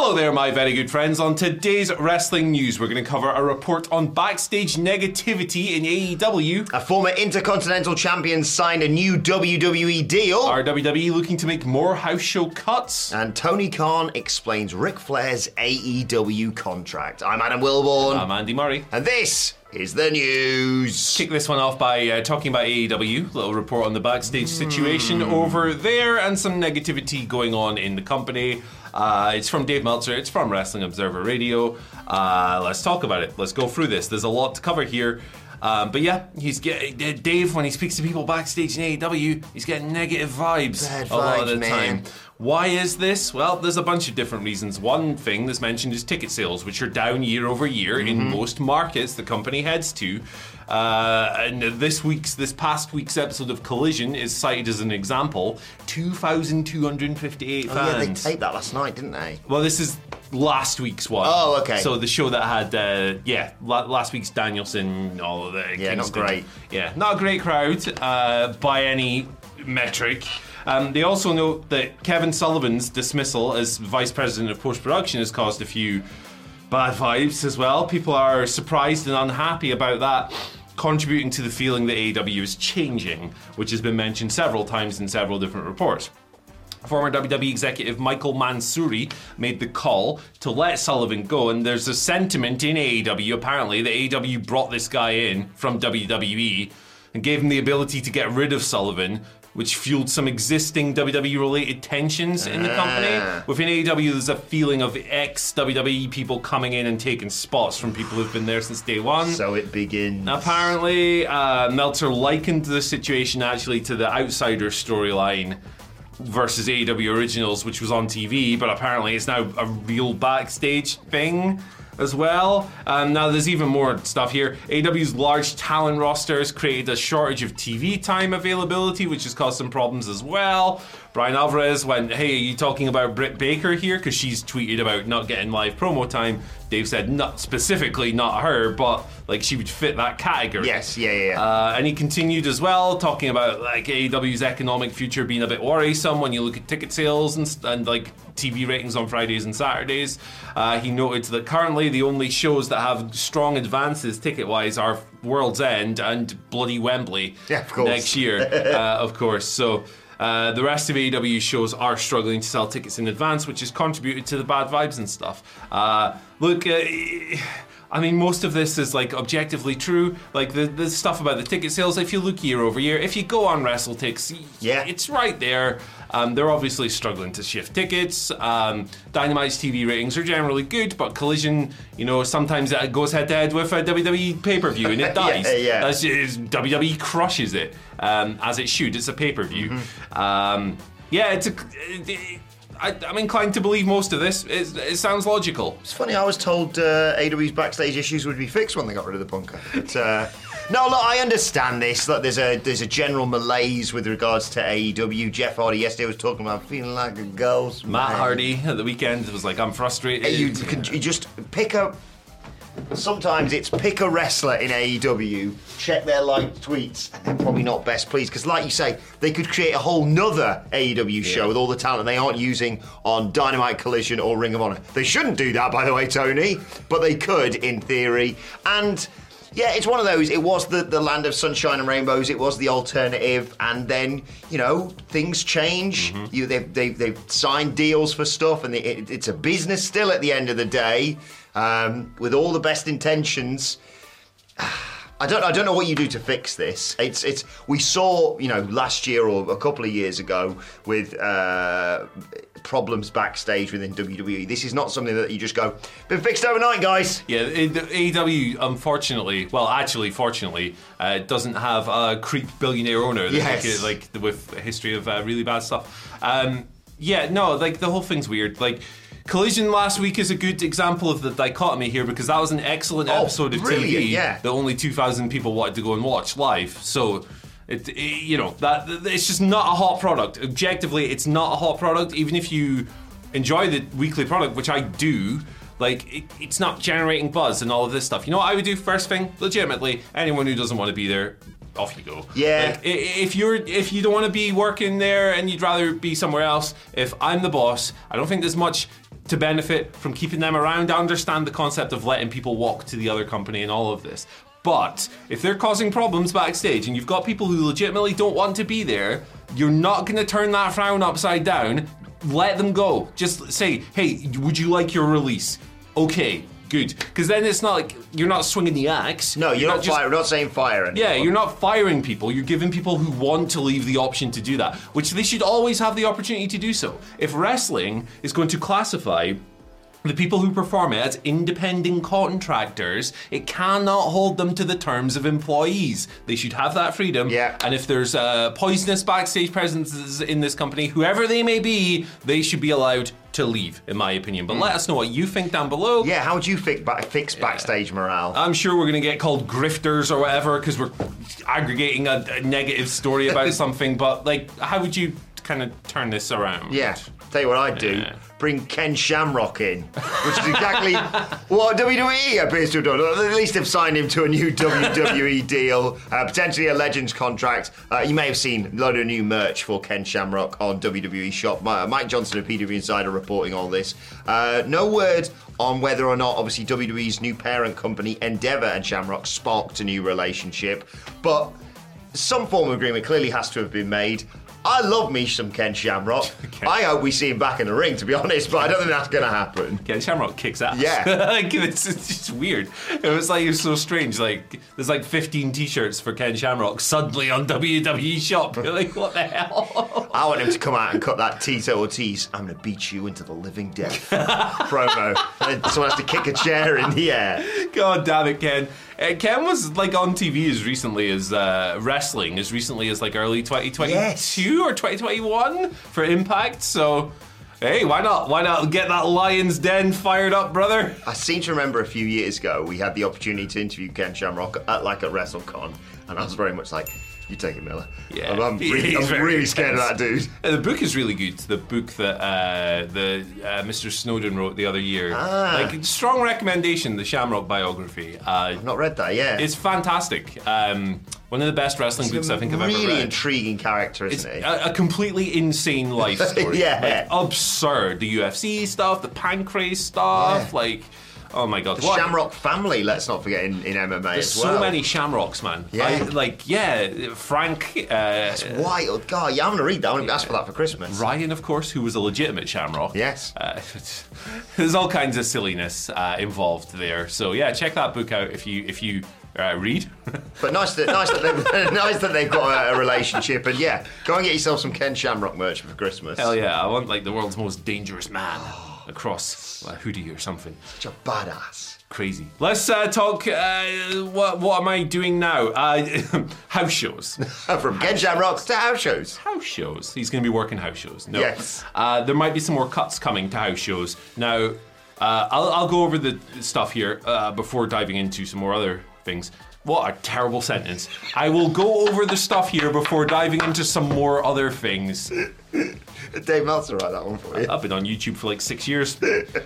Hello there, my very good friends. On today's wrestling news, we're going to cover a report on backstage negativity in AEW. A former Intercontinental Champion signed a new WWE deal. Are WWE looking to make more house show cuts? and Tony Khan explains Ric Flair's AEW contract. I'm Adam Wilbourn. I'm Andy Murray. and this is the news. Kick this one off by uh, talking about AEW. Little report on the backstage situation over there and some negativity going on in the company. Uh, it's from Dave Meltzer. It's from Wrestling Observer Radio. Uh, let's talk about it. Let's go through this. There's a lot to cover here. Um, but yeah, he's getting Dave when he speaks to people backstage in AEW, he's getting negative vibes Bad a lot of the man. time. Why is this? Well, there's a bunch of different reasons. One thing that's mentioned is ticket sales, which are down year over year in Mm-hmm. most markets the company heads to. Uh, and this week's, this past week's episode of Collision is cited as an example. 2,258 fans. Oh, yeah, they taped that last night, didn't they? well, this is last week's one. Oh, okay. So the show that had, uh, yeah, la- last week's Danielson, all of the Yeah, not great. Yeah, not a great crowd uh, by any metric. Um, they also note that Kevin Sullivan's dismissal as vice president of post production has caused a few bad vibes as well. People are surprised and unhappy about that, contributing to the feeling that AEW is changing, which has been mentioned several times in several different reports. Former WWE executive Michael Mansury made the call to let Sullivan go, and there's a sentiment in AEW apparently that AEW brought this guy in from WWE and gave him the ability to get rid of Sullivan, which fueled some existing WWE related tensions in the company. Within AEW, there's a feeling of ex WWE people coming in and taking spots from people who've been there since day one. So it begins. Apparently, uh, Meltzer likened the situation actually to the Outsider storyline versus AEW Originals, which was on TV, but apparently it's now a real backstage thing as well. Um, now, there's even more stuff here. AW's large talent rosters created a shortage of TV time availability, which has caused some problems as well. Bryan Alvarez went, Hey, are you talking about Britt Baker here? Because she's tweeted about not getting live promo time. Dave said, Not specifically, not her, but like she would fit that category. Yes, yeah, yeah, yeah. Uh, and he continued as well, talking about like AEW's economic future being a bit worrisome when you look at ticket sales and, and like TV ratings on Fridays and Saturdays. Uh, he noted that currently the only shows that have strong advances ticket wise are World's End and bloody Wembley Yeah, of course. next year, uh, of course. So. Uh, the rest of AEW shows are struggling to sell tickets in advance, which has contributed to the bad vibes and stuff. Uh, look, uh, I mean, most of this is like objectively true. Like the, the stuff about the ticket sales, if you look year over year, if you go on WrestleTix, Yeah. it's right there. Um, they're obviously struggling to shift tickets. Um, Dynamite's TV ratings are generally good, but Collision, you know, sometimes it goes head to head with a WWE pay per view and it dies. Yeah, yeah. That's WWE crushes it um, as it should. It's a pay per view. Mm-hmm. Um, yeah, it's a. It, I, I'm inclined to believe most of this. It, it sounds logical. It's funny, I was told uh, AW's backstage issues would be fixed when they got rid of the punker. But, uh, no, look, I understand this. Look, there's a there's a general malaise with regards to AEW. Jeff Hardy yesterday was talking about feeling like a ghost. Matt man. Hardy at the weekend was like, I'm frustrated. You, can, you just pick a. Sometimes it's pick a wrestler in AEW, check their liked tweets, and they're probably not best pleased. Because, like you say, they could create a whole nother AEW show with all the talent they aren't using on Dynamite Collision or Ring of Honor. They shouldn't do that, by the way, Tony, but they could in theory. And yeah, it's one of those. It was the, the land of sunshine and rainbows. It was the alternative, and then you know things change. Mm-hmm. You they've, they've they've signed deals for stuff, and it, it's a business still at the end of the day. Um, with all the best intentions, I don't. I don't know what you do to fix this. It's. It's. We saw, you know, last year or a couple of years ago with uh, problems backstage within WWE. This is not something that you just go. Been fixed overnight, guys. Yeah, the AEW, unfortunately, well, actually, fortunately, uh, doesn't have a creep billionaire owner. Yes. Like, like with a history of uh, really bad stuff. Um, yeah, no, like the whole thing's weird. Like. Collision last week is a good example of the dichotomy here because that was an excellent Oh, episode of brilliant, TV yeah. that only 2,000 people wanted to go and watch live. So, it, it- you know, that it's just not a hot product. Objectively, it's not a hot product. Even if you enjoy the weekly product, which I do, like it, it's not generating buzz and all of this stuff. You know what I would do first thing? Legitimately, anyone who doesn't want to be there, off you go. Yeah. Like, if you're if you don't want to be working there and you'd rather be somewhere else, if I'm the boss, I don't think there's much to benefit from keeping them around. I understand the concept of letting people walk to the other company and all of this. But if they're causing problems backstage and you've got people who legitimately don't want to be there, you're not going to turn that frown upside down. Let them go. Just say, hey, would you like your release? Okay, good. Because then it's not like you're not swinging the axe. No, you're, not, just- fire, we're not saying fire anymore. yeah, you're not firing people. You're giving people who want to leave the option to do that, which they should always have the opportunity to do so. If wrestling is going to classify the people who perform it as independent contractors, it cannot hold them to the terms of employees. They should have that freedom. Yeah. And if there's uh, poisonous backstage presences in this company, whoever they may be, they should be allowed to leave, in my opinion. But let us know what you think down below. Yeah, how would you fix, back, fix backstage morale? I'm sure we're going to get called grifters or whatever because we're aggregating a, a negative story about something. But like, how would you kind of turn this around? Yeah. Tell you what I'd do. Yeah. Bring Ken Shamrock in, which is exactly what WWE appears to have done. At least they've signed him to a new WWE deal, uh, potentially a Legends contract. Uh, you may have seen a load of new merch for Ken Shamrock on WWE Shop. Mi- Mike Johnson of PW Insider reporting all this. Uh, no word on whether or not, obviously, WWE's new parent company, Endeavor and Shamrock, sparked a new relationship. But some form of agreement clearly has to have been made. I love me some Ken Shamrock. I hope we see him back in the ring, to be honest, but I don't think that's going to happen. Ken Shamrock kicks ass. Yeah. like it's, it's just weird. It was like it was so strange. Like there's like 15 T-shirts for Ken Shamrock suddenly on WWE Shop. You're like, what the hell? I want him to come out and cut that Tito Ortiz, I'm going to beat you into the living death promo. And someone has to kick a chair in the air. God damn it, Ken. Uh, Ken was like on TV as recently as uh, wrestling, as recently as like early 2022 Yes. or 2021 for Impact. So, hey, why not? Why not get that Lion's Den fired up, brother? I seem to remember a few years ago we had the opportunity to interview Ken Shamrock at like at WrestleCon, and I was very much like, "You take it, Miller." Yeah. I'm, I'm really, I'm really scared of that dude. Uh, The book is really good. The book that uh, the uh, Mr. Snowden wrote the other year. Ah. Like strong recommendation. The Shamrock biography. Uh, I've not read that. Yeah, it's fantastic. Um, one of the best wrestling books I think I've really ever read. Really intriguing character, isn't it? a, a completely insane life story. Yeah. Like, absurd. The UFC stuff, the pancreas stuff, Yeah. like, oh my god. the What- Shamrock family, let's not forget in, in MMA There's as well. so many shamrocks, man. Yeah. I, like, yeah, Frank. Uh, Wild God, yeah, I'm gonna read that. I'm gonna ask for that for Christmas. Ryan, of course, who was a legitimate shamrock. Yes. Uh, there's all kinds of silliness uh, involved there. So yeah, check that book out if you if you uh, read. But nice that nice that they've nice that they've got a, a relationship. And yeah, go and get yourself some Ken Shamrock merch for Christmas. Hell yeah, I want like the world's most dangerous man across a hoodie or something. Such a badass. Crazy. Let's uh, talk. Uh, what what am I doing now? Uh, house shows. From Ken Shamrock to house shows. house shows. He's going to be working house shows. No. Yes. Uh, there might be some more cuts coming to house shows. Now, uh, I'll, I'll go over the stuff here uh, before diving into some more other things. What a terrible sentence. I will go over the stuff here before diving into some more other things. Dave Meltzer write that one for you. I've been on YouTube for like six years.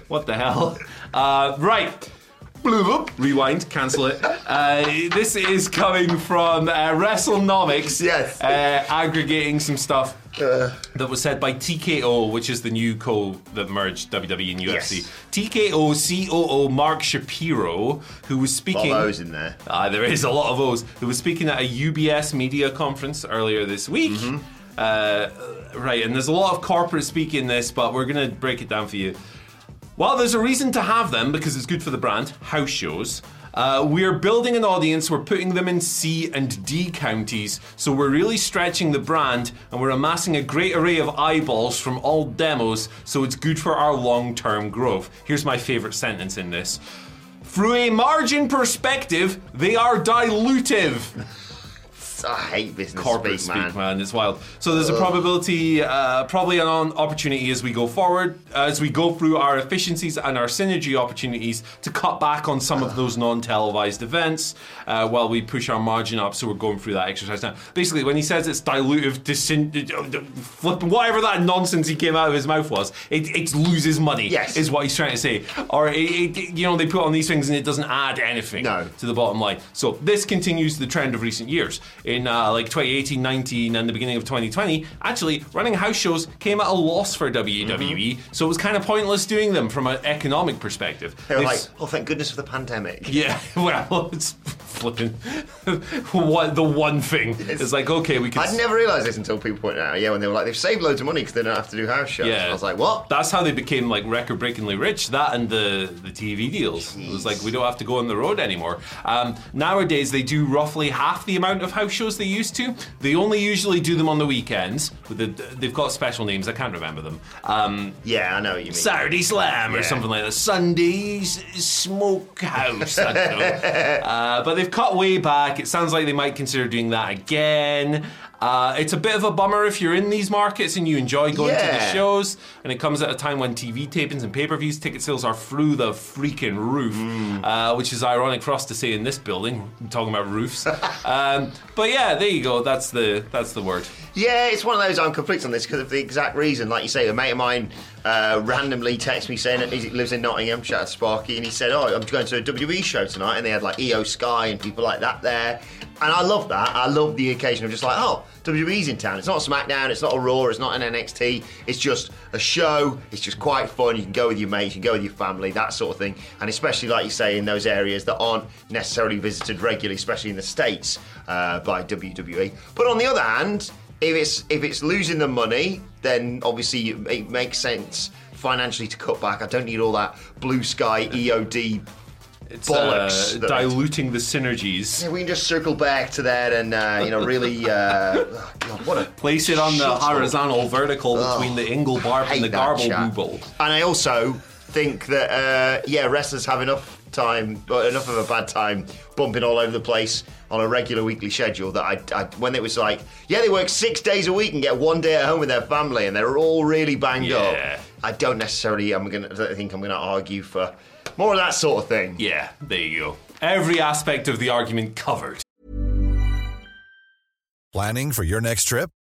What the hell? Uh, right. Blue boop. Rewind, cancel it. Uh, this is coming from uh, WrestleNomics. Yes. Uh, aggregating some stuff that was said by TKO, which is the new co that merged WWE and UFC. Yes. TKO COO Mark Shapiro, who was speaking. A lot of those in there. Uh, there is a lot of those. Who was speaking at a UBS media conference earlier this week. Mm-hmm. Uh, right, and there's a lot of corporate speak in this, but we're going to break it down for you. While there's a reason to have them because it's good for the brand, house shows, Uh, we're building an audience, we're putting them in C and D counties, so we're really stretching the brand and we're amassing a great array of eyeballs from all demos, so it's good for our long term growth. Here's my favourite sentence in this. Through a margin perspective, they are dilutive. I hate business corporate speak, speak, man. man. It's wild. So there's a probability, uh, probably an opportunity as we go forward, as we go through our efficiencies and our synergy opportunities to cut back on some of those non-televised events uh, while we push our margin up. So we're going through that exercise now. Basically, when he says it's dilutive, disin- flipping whatever that nonsense he came out of his mouth was, it, it loses money. Yes. is what he's trying to say. Or it, it, you know, they put on these things and it doesn't add anything No. to the bottom line. So this continues the trend of recent years. In uh, like 2018, 19, and the beginning of 2020, actually running house shows came at a loss for WWE. Mm-hmm. So it was kind of pointless doing them from an economic perspective. They were They've- like, oh, thank goodness for the pandemic. yeah, well, it's flipping. what the one thing? It's like okay, we can. I'd never realised this until people pointed out. Yeah, when they were like, they've saved loads of money because they don't have to do house shows. Yeah, I was like, what? That's how they became like record-breakingly rich. That and the the TV deals. It was like we don't have to go on the road anymore. Um, nowadays, they do roughly half the amount of house shows they used to. They only usually do them on the weekends. The, they've got special names. I can't remember them. Um, Yeah, I know what you mean. Saturday Slam or Yeah. something like that. Sundays Smokehouse. I don't know. uh, but they've cut way back. It sounds like they might consider doing that again. Uh, it's a bit of a bummer if you're in these markets and you enjoy going to the shows, and it comes at a time when TV tapings and pay per views ticket sales are through the freaking roof, Mm. uh, which is ironic for us to say in this building. I'm talking about roofs. um, but yeah, there you go. That's the that's the word. Yeah, it's one of those I'm conflicted on this because of the exact reason. Like you say, a mate of mine uh, randomly texted me saying that he lives in Nottingham, shout out Sparky, and he said, "Oh, I'm going to a WWE show tonight," and they had like IYO SKY and people like that there, and I love that. I love the occasion of just like, oh, WWE's in town. It's not SmackDown, it's not a Raw, it's not an NXT. It's just a show. It's just quite fun. You can go with your mates, you can go with your family, that sort of thing. And especially like you say, in those areas that aren't necessarily visited regularly, especially in the states uh, by WWE. But on the other hand if it's if it's losing the money, then obviously it makes sense financially to cut back. I don't need all that blue sky EOD. It's Bollocks uh, diluting the synergies. Yeah, we can just circle back to that and uh, you know really uh, oh God, what a Place it on the horizontal vertical between the ingle barb and the garble booble. And I also think that uh, yeah, wrestlers have enough time, but enough of a bad time bumping all over the place on a regular weekly schedule that I, I when it was like yeah they work six days a week and get one day at home with their family and they're all really banged Yeah. up. I don't necessarily I'm gonna I think I'm gonna argue for more of that sort of thing. Yeah, there you go. Every aspect of the argument covered. Planning for your next trip?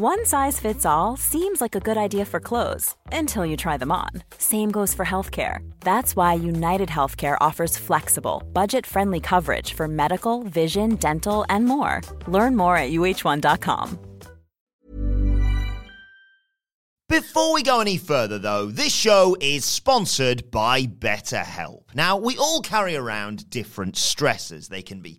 One size fits all seems like a good idea for clothes until you try them on. Same goes for healthcare. That's why United Healthcare offers flexible, budget friendly coverage for medical, vision, dental, and more. Learn more at uh1.com. Before we go any further, though, this show is sponsored by BetterHelp. Now, we all carry around different stressors. They can be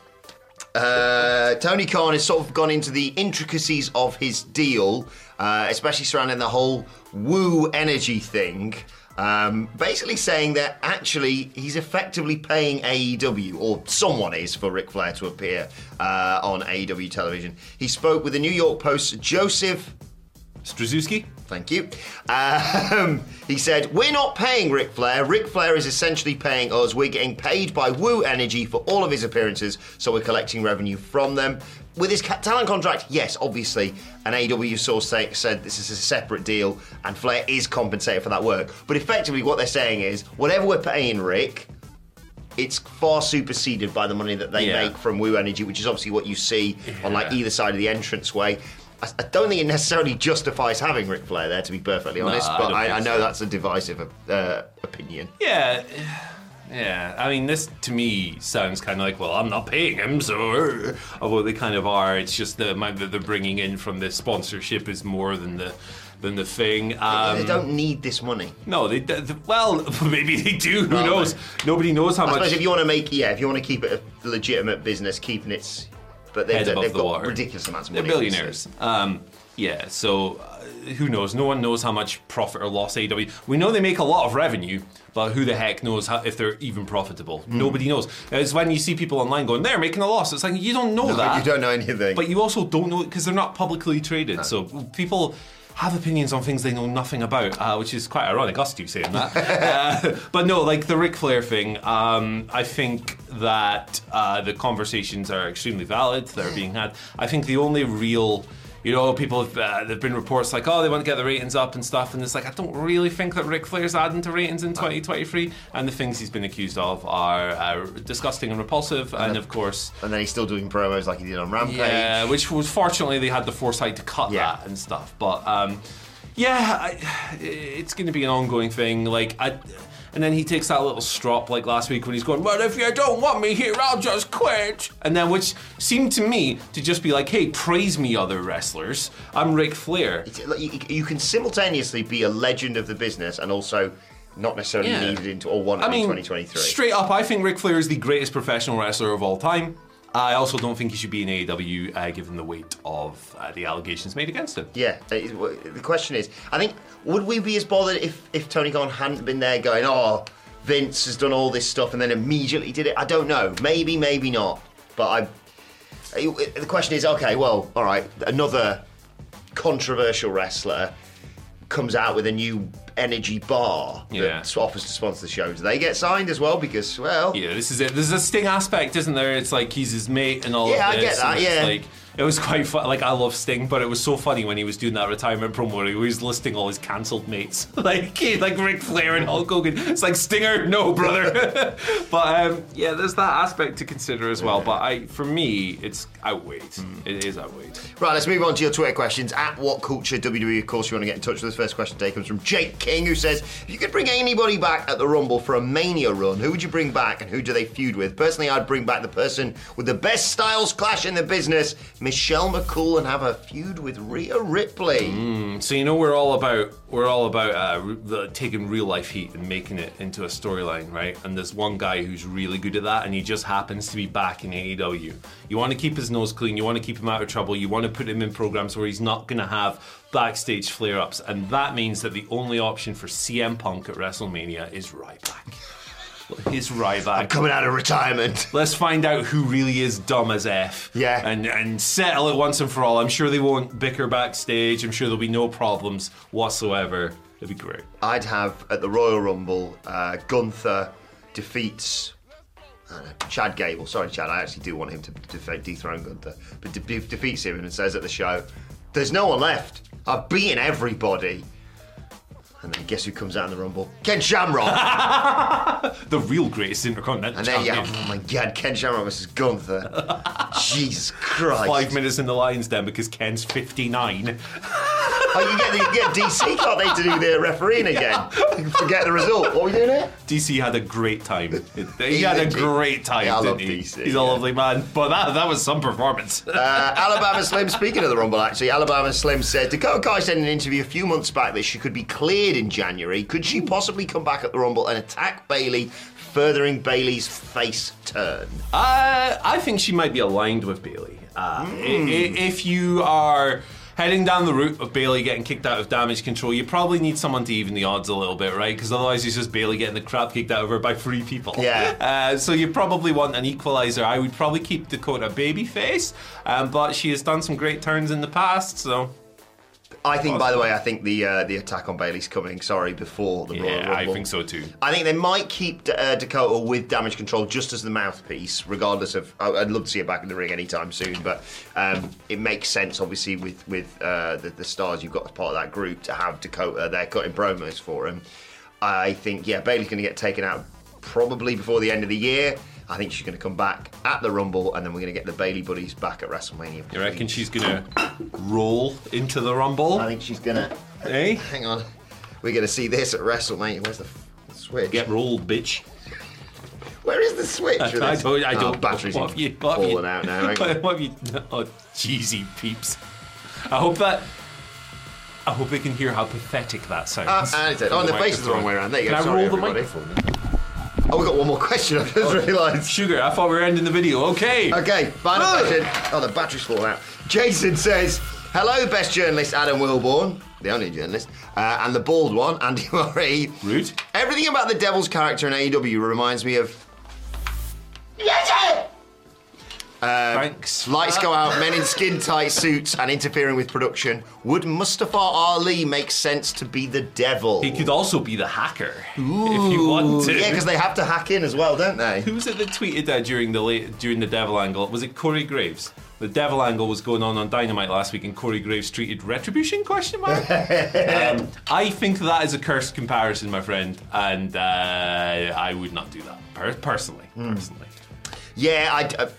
Uh, Tony Khan has sort of gone into the intricacies of his deal, uh, especially surrounding the whole woo energy thing. Um, basically saying that actually he's effectively paying AEW, or someone is, for Ric Flair to appear uh, on AEW television. He spoke with the New York Post's Joseph Staszewski? Thank you. Um, he said, We're not paying Ric Flair. Ric Flair is essentially paying us. We're getting paid by Woo Energy for all of his appearances, so we're collecting revenue from them. With his talent contract, yes, obviously, an AW source say, said this is a separate deal, and Flair is compensated for that work. But effectively, what they're saying is, whatever we're paying Ric, it's far superseded by the money that they Yeah. make from Woo Energy, which is obviously what you see on like either side of the entranceway. I, don't think it necessarily justifies having Ric Flair there, to be perfectly honest. I but I, I know so. that's a divisive uh, opinion. Yeah. Yeah, I mean, this to me sounds kind of like, well, I'm not paying him, so. uh, Although they kind of are, it's just the amount that they're bringing in from the sponsorship is more than the than the thing. Um, they don't need this money. No, they, they well maybe they do. Who knows? Nobody knows how I much. if you want to make, yeah, if you want to keep it a legitimate business, keeping its, but they've, done, they've the got water. ridiculous amounts of money. They're billionaires. Um, yeah, so uh, who knows? No one knows how much profit or loss AW. We know they make a lot of revenue, but who the heck knows how, if they're even profitable? Hmm. Nobody knows. It's when you see people online going, "They're making a loss." It's like you don't know No, that. you don't know anything. But you also don't know because they're not publicly traded. So people have opinions on things they know nothing about, uh, which is quite ironic. Us two saying that. uh, but no, like the Ric Flair thing. Um, I think that uh, the conversations are extremely valid. They're being had. I think the only real. You know, people have, uh, there've been reports like, oh, they want to get the ratings up and stuff, and it's like, I don't really think that Ric Flair's adding to ratings in 2023. And the things he's been accused of are uh, disgusting and repulsive, and of course, and then he's still doing promos like he did on Rampage. yeah, which was fortunately they had the foresight to cut Yeah. that and stuff. But um, yeah, I, it's going to be an ongoing thing. Like I. And then he takes that little strop like last week when he's going, Well, if you don't want me here, I'll just quit. And then, which seemed to me to just be like, Hey, praise me, other wrestlers. I'm Ric Flair. It's like you, you can simultaneously be a legend of the business and also not necessarily Yeah. needed into or wanted I mean, in 2023. straight up, I think Ric Flair is the greatest professional wrestler of all time. I also don't think he should be in AEW uh, given the weight of uh, the allegations made against him. Yeah, the question is, I think, would we be as bothered if, if Tony Khan hadn't been there going, oh, Vince has done all this stuff and then immediately did it? I don't know. Maybe, maybe not. But I. The question is, okay, well, all right, another controversial wrestler comes out with a new energy bar Yeah. that offers to sponsor the show. Do they get signed as well? Because, well, Yeah, this is it. There's a Sting aspect, isn't there? It's like he's his mate and all Yeah, I of get that, yeah. Like, it was quite fun. Like, I love Sting, but it was so funny when he was doing that retirement promo where he was listing all his cancelled mates. like, he- like Ric Flair and Hulk Hogan. It's like, Stinger, no, brother. but, um, yeah, there's that aspect to consider as well. But I, for me, it's outweighed. Hmm. It is outweighed. Right, let's move on to your Twitter questions. At What Culture WWE, of course, you want to get in touch with us. First question today comes from Jake King, who says, If you could bring anybody back at the Rumble for a Mania run, who would you bring back and who do they feud with? Personally, I'd bring back the person with the best styles clash in the business, Michelle McCool, and have a feud with Rhea Ripley. So you know we're all about we're all about uh, taking real life heat and making it into a storyline, right? And there's one guy who's really good at that, and he just happens to be back in AEW. You want to keep his nose clean. You want to keep him out of trouble. You want to put him in programs where he's not going to have backstage flare-ups, and that means that the only option for CM Punk at WrestleMania is Ryback. Is Ryback. Coming out of retirement. Let's find out who really is dumb as F. Yeah. And and settle it once and for all. I'm sure they won't bicker backstage. I'm sure there'll be no problems whatsoever. It'd be great. I'd have at the Royal Rumble, uh, Gunther defeats know, Chad Gable. Sorry, Chad, I actually do want him to dethrone Gunther, but de- defeats him and says at the show, "There's no one left. I've beaten everybody." And then guess who comes out in the Rumble? Ken Shamrock. The real greatest intercontinental and then you champion. have, oh my God, Ken Shamrock versus Gunther. Jesus Christ. Five minutes in the lion's den because Ken's 59. Oh, you get, the, get DC, can't they, to do the refereeing again? Forget the result. What are we doing here? DC had a great time. He had a great time, Yeah, I didn't love he? DC, He's yeah. a lovely man. But that, that was some performance. Uh, Alabama Slim, speaking of the Rumble, actually, Alabama Slim said Dakota Kai said in an interview a few months back that she could be cleared in January. Could she possibly come back at the Rumble and attack Bayley furthering Bayley's face turn? Uh, I think she might be aligned with Bayley. Uh, i- if you are heading down the route of Bayley getting kicked out of damage control, you probably need someone to even the odds a little bit, right? Because otherwise, it's just Bayley getting the crap kicked out of her by three people. Yeah. Uh, so you probably want an equalizer. I would probably keep Dakota babyface, um, but she has done some great turns in the past, so. I think, by the way, I think the uh, the attack on Bayley's coming. Sorry, before the Royal Yeah, I Rumble. think so too. I think they might keep uh, Dakota with damage control just as the mouthpiece, regardless of. I- I'd love to see her back in the ring anytime soon, but um, it makes sense, obviously, with with uh, the, the stars you've got as part of that group to have Dakota there cutting promos for him. I think, yeah, Bayley's going to get taken out probably before the end of the year. I think she's going to come back at the Rumble, and then we're going to get the Bayley buddies back at WrestleMania. You reckon she's gonna roll into the Rumble? I think she's going to. Eh? Hang on. We're going to see this at WrestleMania. Where's the f- switch? Get rolled, bitch. Where is the switch? I this? don't. I Oh, don't. batteries what have you, what have you- falling out now. on. what have you? Oh, cheesy peeps. I hope that. I hope they can hear how pathetic that sounds. Uh, and it's- oh, and the face is the wrong way around. There you Can go. I Sorry, roll the everybody. microphone? Oh, we've got one more question. I just realised. Sugar, I thought we were ending the video. Okay. Okay, final question. Oh, the battery's falling out. Jason says, "Hello, best journalist Adam Wilbourn, the only journalist, uh, and the bald one, Andy Murray. Rude. Everything about the Devil's character in AEW reminds me of." Thanks. Lights go out, men in skin tight suits and interfering with production. Would Mustafa Ali make sense to be the devil? He could also be the hacker if you want to. Yeah, because they have to hack in as well, don't they? Who was it that tweeted that during the late, during the Devil Angle? Was it Corey Graves? The Devil Angle was going on on Dynamite last week, and Corey Graves tweeted "Retribution?" Question mark. um, I think that is a cursed comparison, my friend, and uh, I would not do that per- personally. Hmm. Personally, Yeah, I,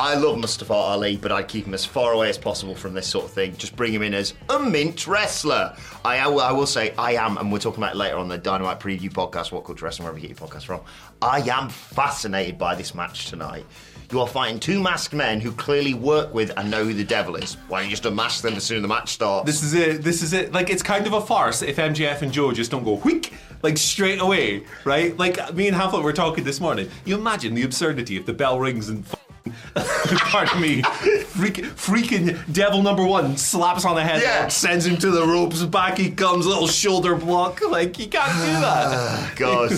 I love Mustafa Ali, but I'd keep him as far away as possible from this sort of thing. Just bring him in as a mint wrestler. I, I, will, I say, I am, and we're talking about later on the Dynamite Preview podcast, What Culture Wrestling, wherever you get your podcast from. I am fascinated by this match tonight. You are fighting two masked men who clearly work with and know who the devil is. Why don't you just unmask them as soon as the match starts? this is it. This is it. Like it's kind of a farce if MJF and Joe just don't go whoink like straight away, right? Like me and Hamflett were talking this morning. You imagine the absurdity if the bell rings and. Pardon me, freak, freaking devil number one slaps on the head, Yeah. sends him to the ropes. Back he comes, little shoulder block. Like you can't do ah, that. God,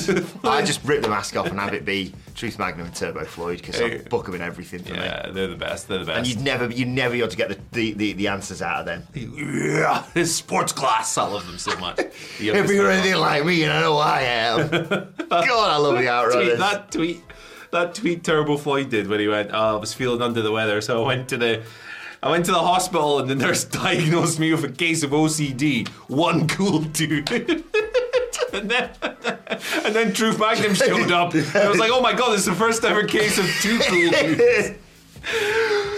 I just rip the mask off and have it be Truth Magnum and Turbo Floyd because I book them in everything for me. yeah, they're the best. They're the best. And you'd never, you'd never be able to get the, the, the, the answers out of them. yeah, his sports class. I love them so much. If you're anything like me, you know who I am. God, I love the tweet, that tweet, that tweet Turbo Floyd did when he went, oh, I was feeling under the weather, so I went to the. I went to the hospital and the nurse diagnosed me with a case of OCD. One cool dude. and then, and then Truth Magnum showed up. And I was like, oh my god, this is the first ever case of two cool dudes.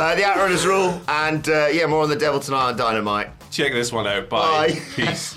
Uh, the Outrunners rule, and uh, yeah, more on the Devil tonight on Dynamite. Check this one out. Bye. Bye. Peace.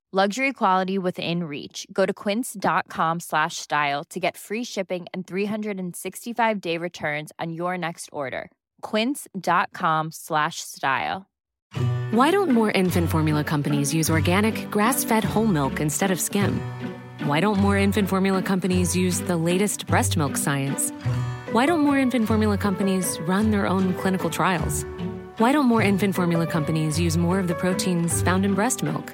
Luxury quality within reach. Go to quince.com slash style to get free shipping and 365 day returns on your next order. Quince.com slash style. Why don't more infant formula companies use organic, grass fed whole milk instead of skim? Why don't more infant formula companies use the latest breast milk science? Why don't more infant formula companies run their own clinical trials? Why don't more infant formula companies use more of the proteins found in breast milk?